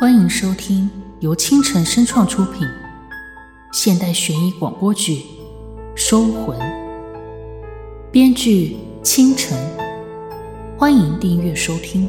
欢迎收听由清晨声创出品现代悬疑广播剧《收魂》，编剧清晨。欢迎订阅收听。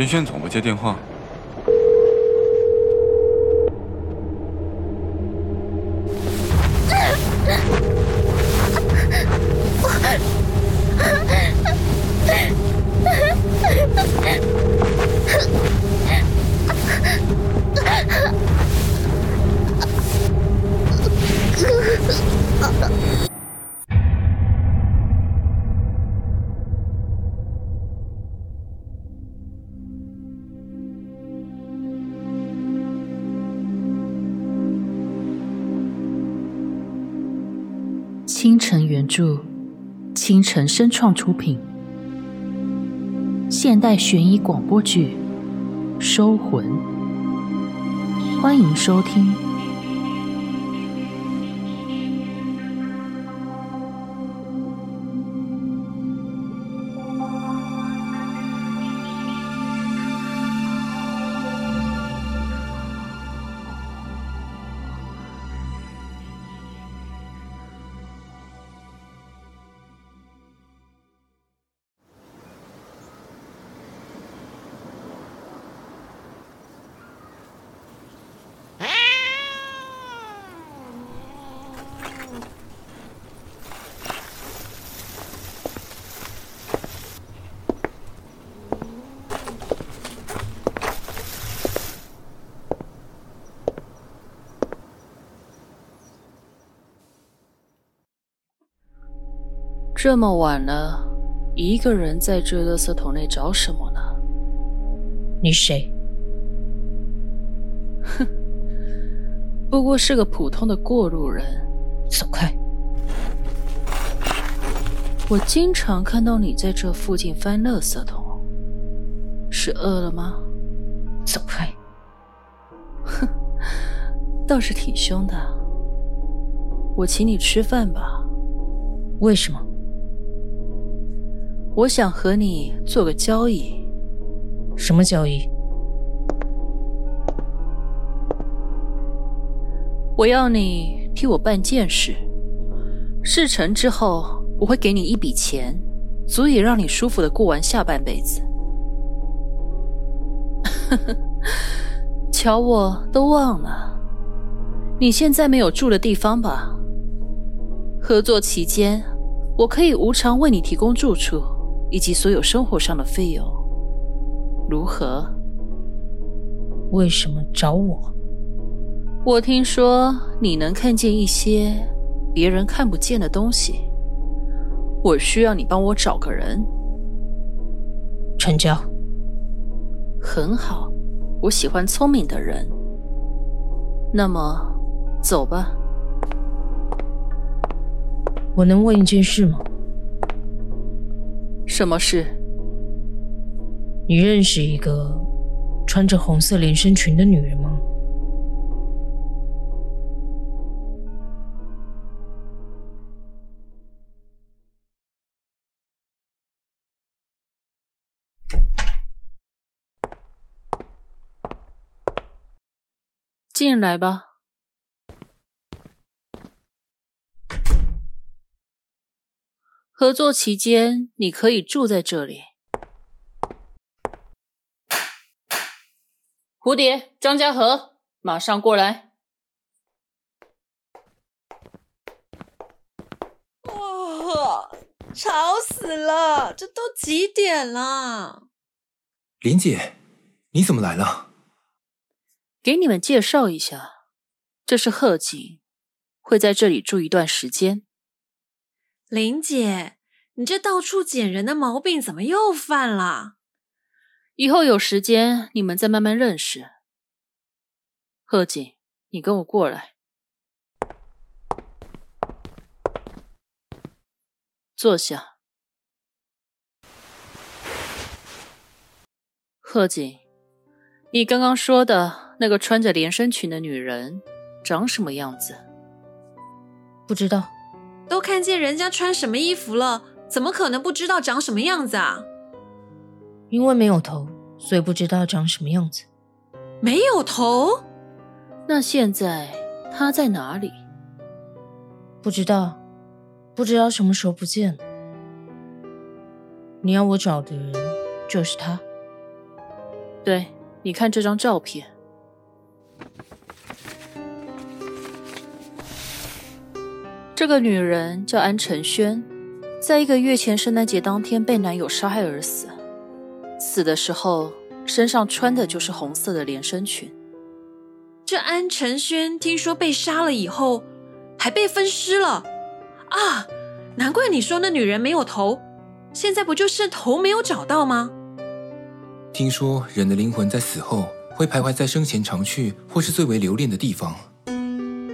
轩轩总不接电话。倾城原著，倾城声创出品，现代悬疑广播剧《收魂》。欢迎收听。这么晚了，一个人在这垃圾桶内找什么呢？你谁？哼，不过是个普通的过路人。走开！我经常看到你在这附近翻垃圾桶，是饿了吗？走开！哼，倒是挺凶的。我请你吃饭吧。为什么？我想和你做个交易。什么交易？我要你替我办件事，事成之后，我会给你一笔钱，足以让你舒服的过完下半辈子。瞧，我都忘了，你现在没有住的地方吧？合作期间，我可以无偿为你提供住处。以及所有生活上的费用，如何？为什么找我？我听说你能看见一些别人看不见的东西，我需要你帮我找个人。成交。很好，我喜欢聪明的人。那么，走吧。我能问一件事吗？什么事？你认识一个穿着红色连身裙的女人吗？进来吧。合作期间，你可以住在这里。蝴蝶，张家和，马上过来。哇，吵死了！这都几点了？林姐，你怎么来了？给你们介绍一下，这是贺锦，会在这里住一段时间。林姐，你这到处捡人的毛病怎么又犯了？以后有时间你们再慢慢认识。贺锦，你跟我过来，坐下。贺锦，你刚刚说的那个穿着连身裙的女人长什么样子？不知道。都看见人家穿什么衣服了，怎么可能不知道长什么样子啊？因为没有头，所以不知道长什么样子。没有头？那现在他在哪里？不知道，不知道什么时候不见了。你要我找的人就是他。对，你看这张照片，这个女人叫安承轩，在一个月前圣诞节当天被男友杀害而死，死的时候身上穿的就是红色的连身裙。这安承轩听说被杀了以后还被分尸了啊！难怪你说那女人没有头，现在不就是头没有找到吗？听说人的灵魂在死后会徘徊在生前常去或是最为留恋的地方。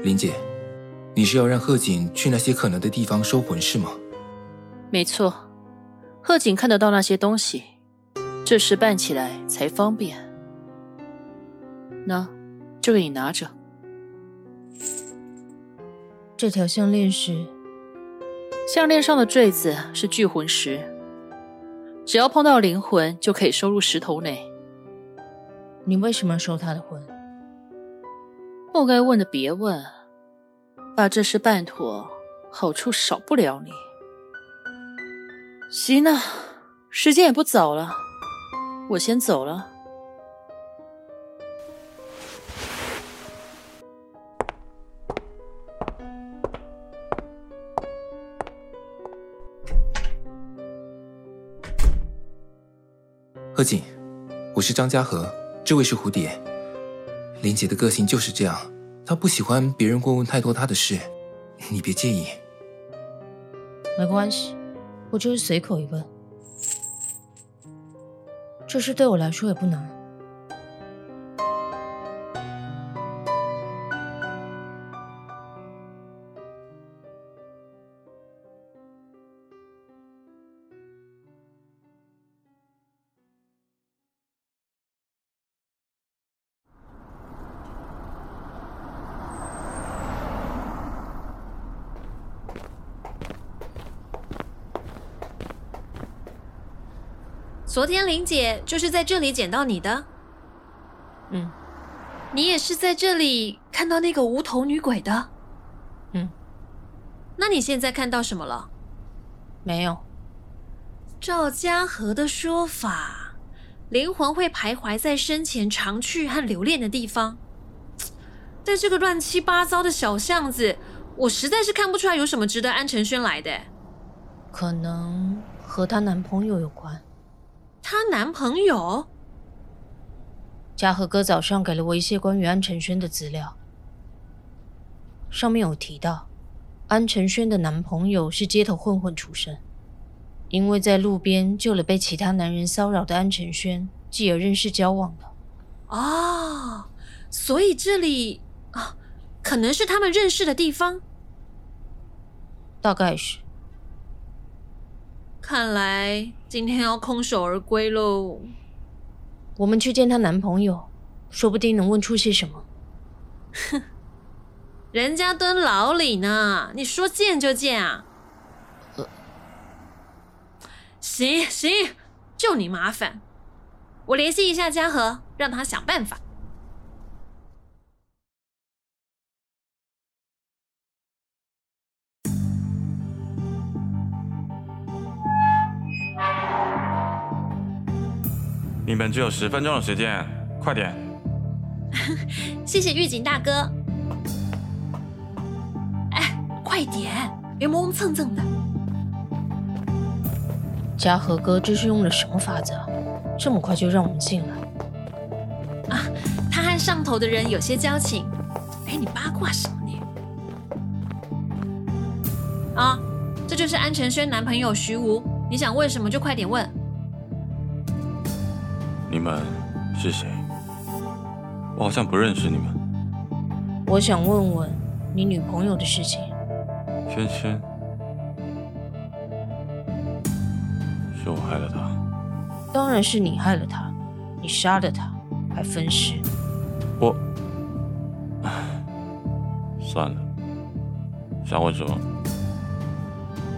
林姐，你是要让贺锦去那些可能的地方收魂是吗？没错，贺锦看得到那些东西，这事办起来才方便。那，这个你拿着。这条项链是？项链上的坠子是聚魂石。只要碰到灵魂，就可以收入石头内。你为什么要收他的魂？不该问的别问，把这事办妥，好处少不了你。行了，时间也不早了，我先走了。贺锦，我是张家和，这位是蝴蝶。林姐的个性就是这样，他不喜欢别人过问太多他的事，你别介意。没关系，我就是随口一问。这事对我来说也不难。昨天林姐就是在这里捡到你的，嗯，你也是在这里看到那个无头女鬼的，嗯，那你现在看到什么了？没有。赵家和的说法，灵魂会徘徊在生前常去和留恋的地方，在这个乱七八糟的小巷子，我实在是看不出来有什么值得安承轩来的。可能和她男朋友有关。她男朋友，嘉禾哥早上给了我一些关于安晨轩的资料，上面有提到，安晨轩的男朋友是街头混混出身，因为在路边救了被其他男人骚扰的安晨轩，继而认识交往的。哦，所以这里啊，可能是他们认识的地方，大概是。看来今天要空手而归喽。我们去见她男朋友，说不定能问出些什么。哼，人家蹲牢里呢，你说见就见啊？行行，就你麻烦，我联系一下嘉禾，让他想办法。们只有十分钟的时间，快点！谢谢狱警大哥。哎，快点，别磨磨蹭蹭的。嘉禾哥这是用了什么法子？这么快就让我们进来？啊，他和上头的人有些交情。哎，你八卦什么你？啊，这就是安晨轩男朋友徐无。你想问什么就快点问。你们是谁？我好像不认识你们。我想问问你女朋友的事情。萱萱，是我害了她。当然是你害了她，你杀了她，还分尸。我，唉，算了。想问什么？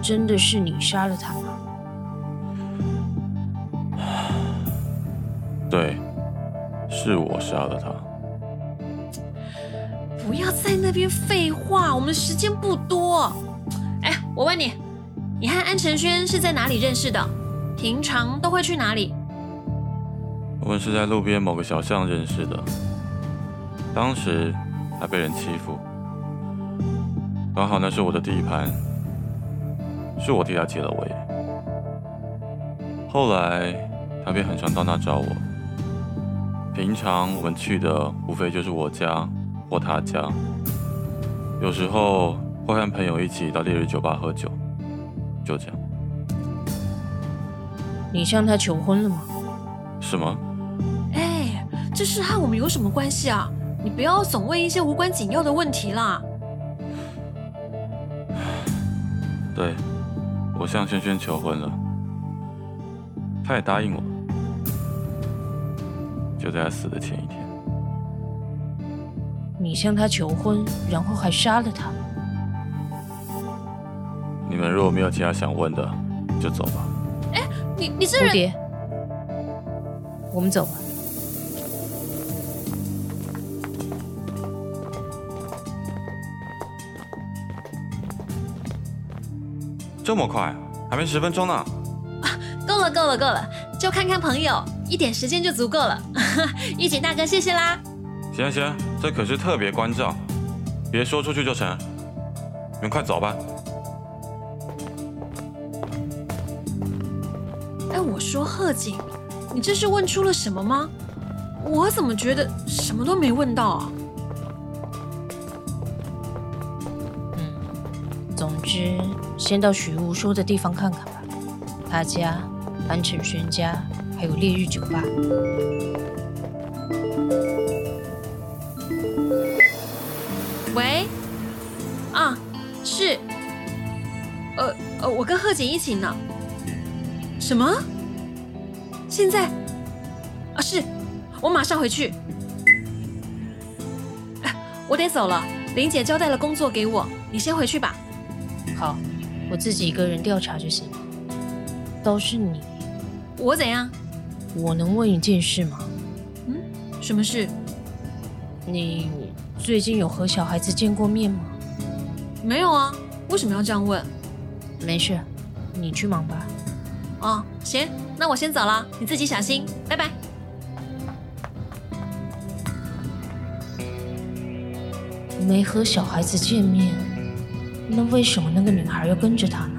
真的是你杀了她吗？对，是我杀了他。不要在那边废话，我们时间不多。哎，我问你，你和安承轩是在哪里认识的？平常都会去哪里？我们是在路边某个小巷认识的，当时他被人欺负，刚好那是我的地盘，是我替他解了围。后来他便很常到那找我，平常我们去的无非就是我家或他家，有时候会和朋友一起到烈日酒吧喝酒，就这样。你向他求婚了吗？什么？哎，这事和我们有什么关系啊？你不要总问一些无关紧要的问题啦。对，我向轩轩求婚了，他也答应我，就在他死的前一天。你向他求婚，然后还杀了他。你们如果没有其他想问的，就走吧。哎你你这人，蝴蝶，我们走吧。这么快，还没十分钟呢。够了够了够了，就看看朋友，一点时间就足够了。玉锦大哥，谢谢啦。行行，这可是特别关照，别说出去就成。你们快走吧。哎，我说贺锦，你这是问出了什么吗？我怎么觉得什么都没问到啊？嗯，总之，先到许无说的地方看看吧。他家、安成轩家，还有烈日酒吧。喂，啊，是，呃呃，我跟贺锦一起呢。什么？现在？啊，是，我马上回去。哎，我得走了，林姐交代了工作给我，你先回去吧。好，我自己一个人调查就行。都是你，我怎样？我能问一件事吗？嗯，什么事？你最近有和小孩子见过面吗？没有啊，为什么要这样问？没事，你去忙吧。哦，行，那我先走了，你自己小心，拜拜。没和小孩子见面，那为什么那个女孩要跟着他呢？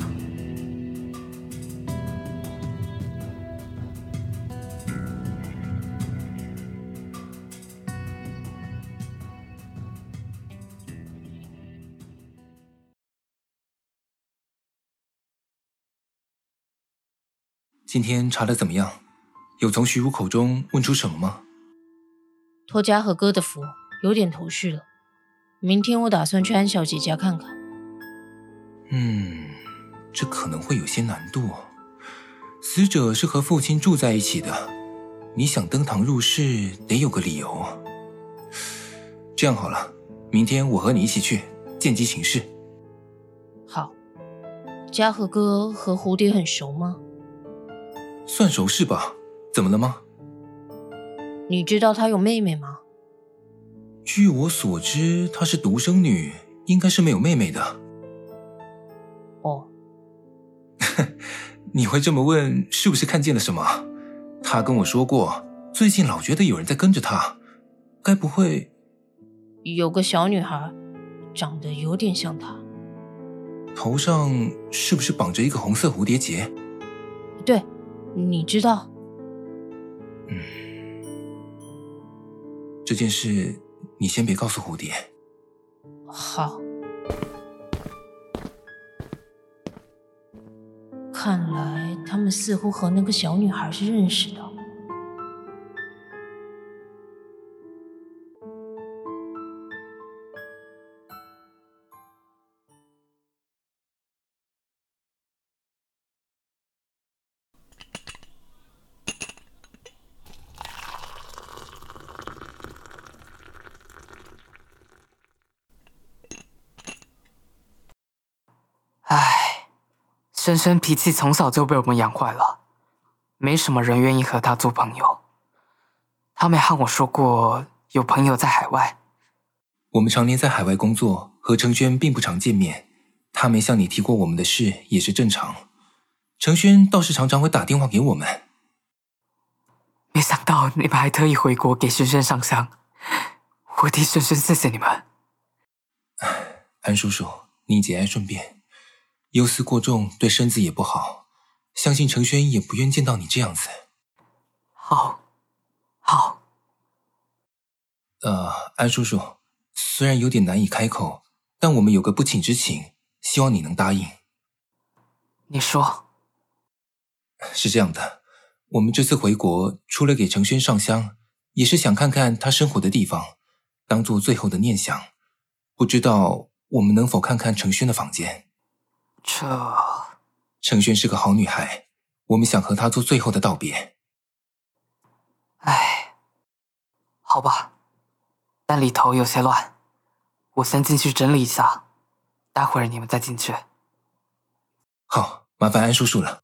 今天查的怎么样？有从徐武口中问出什么吗？托家和哥的福，有点头绪了。明天我打算去安小姐家看看。嗯，这可能会有些难度。死者是和父亲住在一起的，你想登堂入室，得有个理由。这样好了，明天我和你一起去，见机行事。好。嘉禾哥和蝴蝶很熟吗？算熟是吧？怎么了吗？你知道她有妹妹吗？据我所知，她是独生女，应该是没有妹妹的。哦，你会这么问，是不是看见了什么？她跟我说过，最近老觉得有人在跟着她，该不会有个小女孩，长得有点像她，头上是不是绑着一个红色蝴蝶结？对。你知道，嗯，这件事你先别告诉蝴蝶。好，看来他们似乎和那个小女孩是认识的。深深脾气从小就被我们养坏了，没什么人愿意和他做朋友。他没和我说过有朋友在海外。我们常年在海外工作，和程轩并不常见面。他没向你提过我们的事也是正常。程轩倒是常常会打电话给我们。没想到你们还特意回国给轩轩上香，我替轩轩谢谢你们。安叔叔，你节哀顺变，忧思过重对身子也不好。相信程轩也不愿见到你这样子。好，好。呃，安叔叔，虽然有点难以开口，但我们有个不请之请，希望你能答应。你说。是这样的，我们这次回国，除了给程轩上香，也是想看看他生活的地方，当做最后的念想。不知道我们能否看看程轩的房间？这，程轩是个好女孩，我们想和她做最后的道别。唉，好吧，但里头有些乱，我先进去整理一下，待会儿你们再进去。好，麻烦安叔叔了。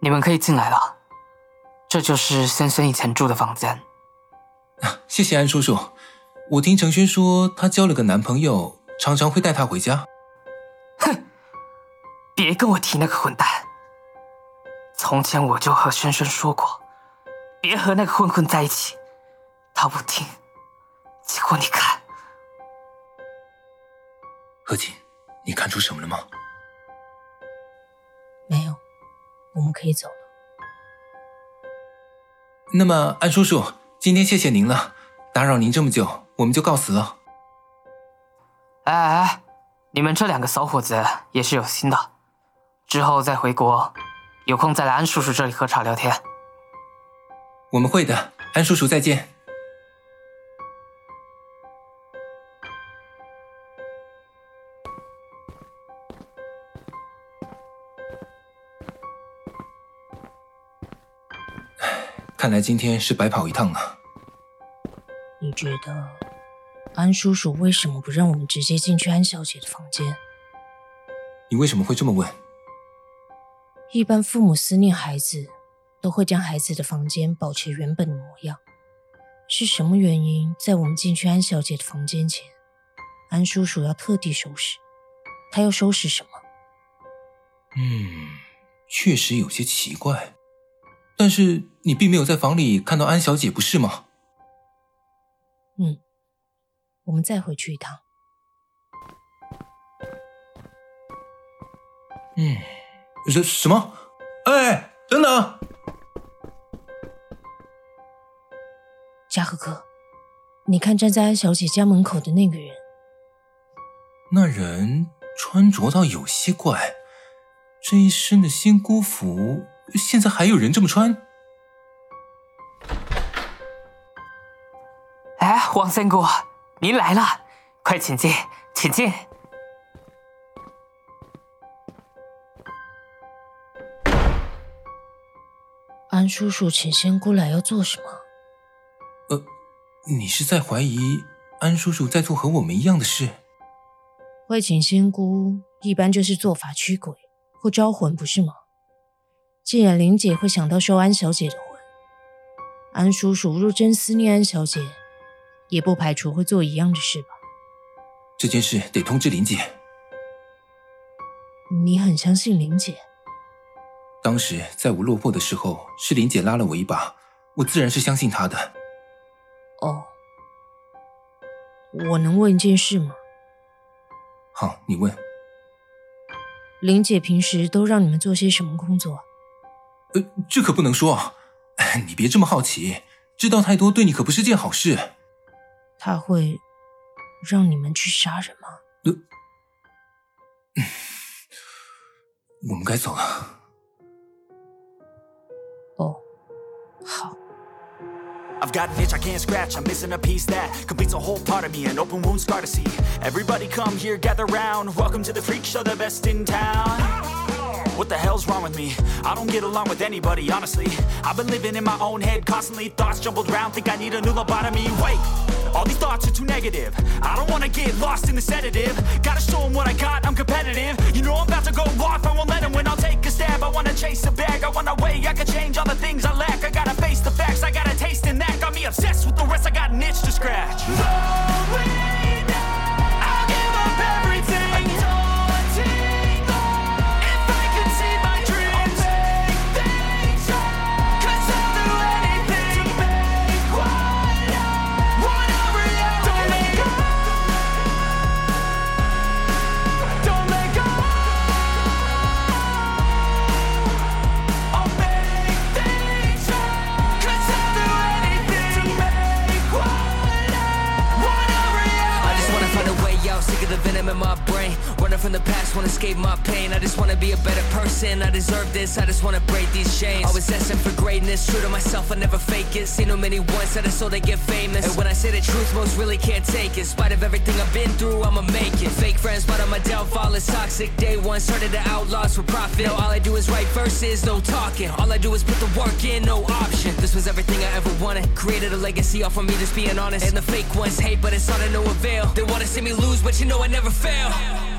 你们可以进来了，这就是轩轩以前住的房间。谢谢安叔叔。我听程轩说，她交了个男朋友，常常会带她回家。哼，别跟我提那个混蛋。从前我就和轩轩说过，别和那个混混在一起，他不听。结果你看，何锦，你看出什么了吗？没有。我们可以走了。那么，安叔叔，今天谢谢您了，打扰您这么久，我们就告辞了。哎哎哎，你们这两个小伙子也是有心的，之后再回国，有空再来安叔叔这里喝茶聊天。我们会的，安叔叔再见。看来今天是白跑一趟了。你觉得安叔叔为什么不让我们直接进去安小姐的房间？你为什么会这么问？一般父母思念孩子，都会将孩子的房间保持原本的模样。是什么原因，在我们进去安小姐的房间前，安叔叔要特地收拾？他要收拾什么？嗯，确实有些奇怪。但是你并没有在房里看到安小姐，不是吗？嗯，我们再回去一趟。嗯，什什么？哎，等等！嘉禾哥，你看站在安小姐家门口的那个人，那人穿着倒有些怪，这一身的仙姑服。现在还有人这么穿？哎，王三姑，您来了，快请进，请进。安叔叔请仙姑来要做什么？呃，你是在怀疑安叔叔在做和我们一样的事？会请仙姑，一般就是做法驱鬼或招魂，不是吗？既然林姐会想到收安小姐的魂，安叔叔若真思念安小姐，也不排除会做一样的事吧。这件事得通知林姐。你很相信林姐？当时在我落魄的时候，是林姐拉了我一把，我自然是相信她的。哦，我能问一件事吗？好，你问。林姐平时都让你们做些什么工作？呃，这可不能说，你别这么好奇，知道太多对你可不是件好事。他会让你们去杀人吗？呃，我们该走了。哦，好。I've got an itch I can't scratch, I'm missing a piece that completes a whole part of me, an open wound scar to see. Everybody come here, gather round. Welcome to the freak show, the best in town. What the hell's wrong with me? I don't get along with anybody, honestly. I've been living in my own head constantly. Thoughts jumbled around, think I need a new lobotomy. Wait, all these thoughts are too negative. I don't wanna get lost in the sedative. Gotta show 'em what I got, I'm competitive. You know I'm about to go off, I won't let 'em win. I'll take a stab. I wanna chase a bag, I wanna weigh. I can change all the things I lack. I gotta face the facts, I got a taste in that. Got me obsessed with the rest, I got an itch to scratch. I deserve this. I just wanna break these chains. Always asking for greatness, true to myself. I never fake it. Seen too many once that I so they get famous. And when I say the truth, most really can't take it. In spite of everything I've been through, I'ma make it. Fake friends, but on my downfall is toxic. Day one started the outlaws for profit. Now all I do is write verses, no talking. All I do is put the work in, no option. This was everything I ever wanted. Created a legacy off of me, just being honest. And the fake ones hate, but it's all to no avail. They wanna see me lose, but you know I never fail.